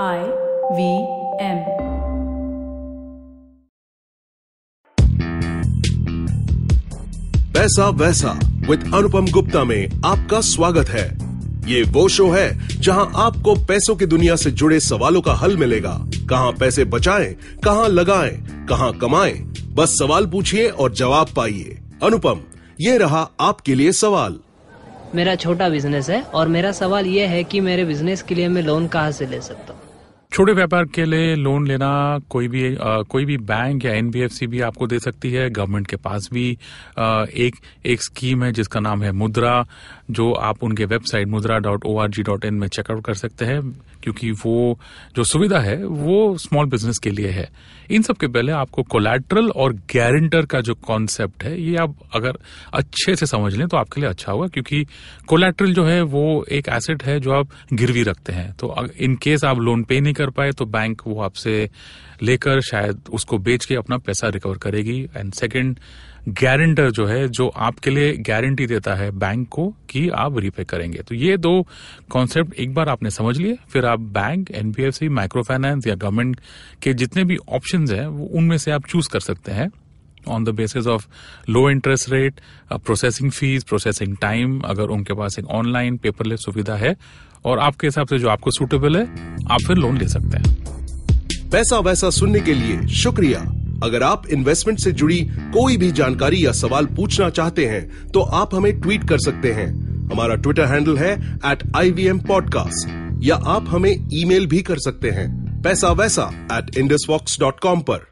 I V M पैसा वैसा with अनुपम गुप्ता में आपका स्वागत है। ये वो शो है जहाँ आपको पैसों की दुनिया से जुड़े सवालों का हल मिलेगा। कहाँ पैसे बचाएँ, कहाँ लगाएँ, कहाँ कमाएँ, बस सवाल पूछिए और जवाब पाइए। अनुपम ये रहा आपके लिए सवाल। मेरा छोटा बिज़नेस है और मेरा सवाल ये है कि मेरे बिज़नेस के लिए मैं लोन कहाँ से ले सकता हूँ? छोटे व्यापार के लिए लोन लेना कोई भी आ, कोई भी बैंक या एनबीएफसी भी आपको दे सकती है। गवर्नमेंट के पास भी आ, एक एक स्कीम है जिसका नाम है मुद्रा जो आप उनके website Mudra dot O R G dot in में चेकआउट कर सकते हैं क्योंकि वो जो सुविधा है वो स्मॉल बिज़नेस के लिए है। इन सब के पहले आपको कोलैटरल और गारंटर का जो कॉन्सेप्ट है ये आप अगर अच्छे से समझ लें तो आपके लिए अच्छा होगा क्योंकि कोलैटरल जो है वो एक एसेट है जो आप गिरवी रखते हैं। तो इन केस आप लोन पे नहीं कर पाए तो बैंक वो आपसे लेकर शायद उसको बेच के अपना पैसा रिकवर करेगी। एंड सेकंड गारंटर जो है, जो आपके लिए गारंटी देता है बैंक को कि आप रीपे करेंगे। तो ये दो कॉन्सेप्ट एक बार आपने समझ लिए, फिर आप बैंक एनबीएफसी माइक्रो फाइनेंस या गवर्नमेंट के जितने भी ऑप्शन है उनमें से आप चूज़ कर सकते हैं। On the basis of low interest rate processing fees processing time अगर उनके पास एक ऑनलाइन पेपरलेस सुविधा है, और आपके हिसाब से जो आपको सुटेबल है, आप फिर लोन ले सकते हैं। पैसा वैसा सुनने के लिए शुक्रिया। अगर आप इन्वेस्टमेंट से जुड़ी कोई भी जानकारी या सवाल पूछना चाहते हैं तो आप हमें ट्वीट कर सकते हैं। हमारा ट्विटर हैंडल है at I V M podcast या आप हमें ईमेल भी कर सकते हैं। पैसा वैसा एट इंडस डॉट कॉम पर।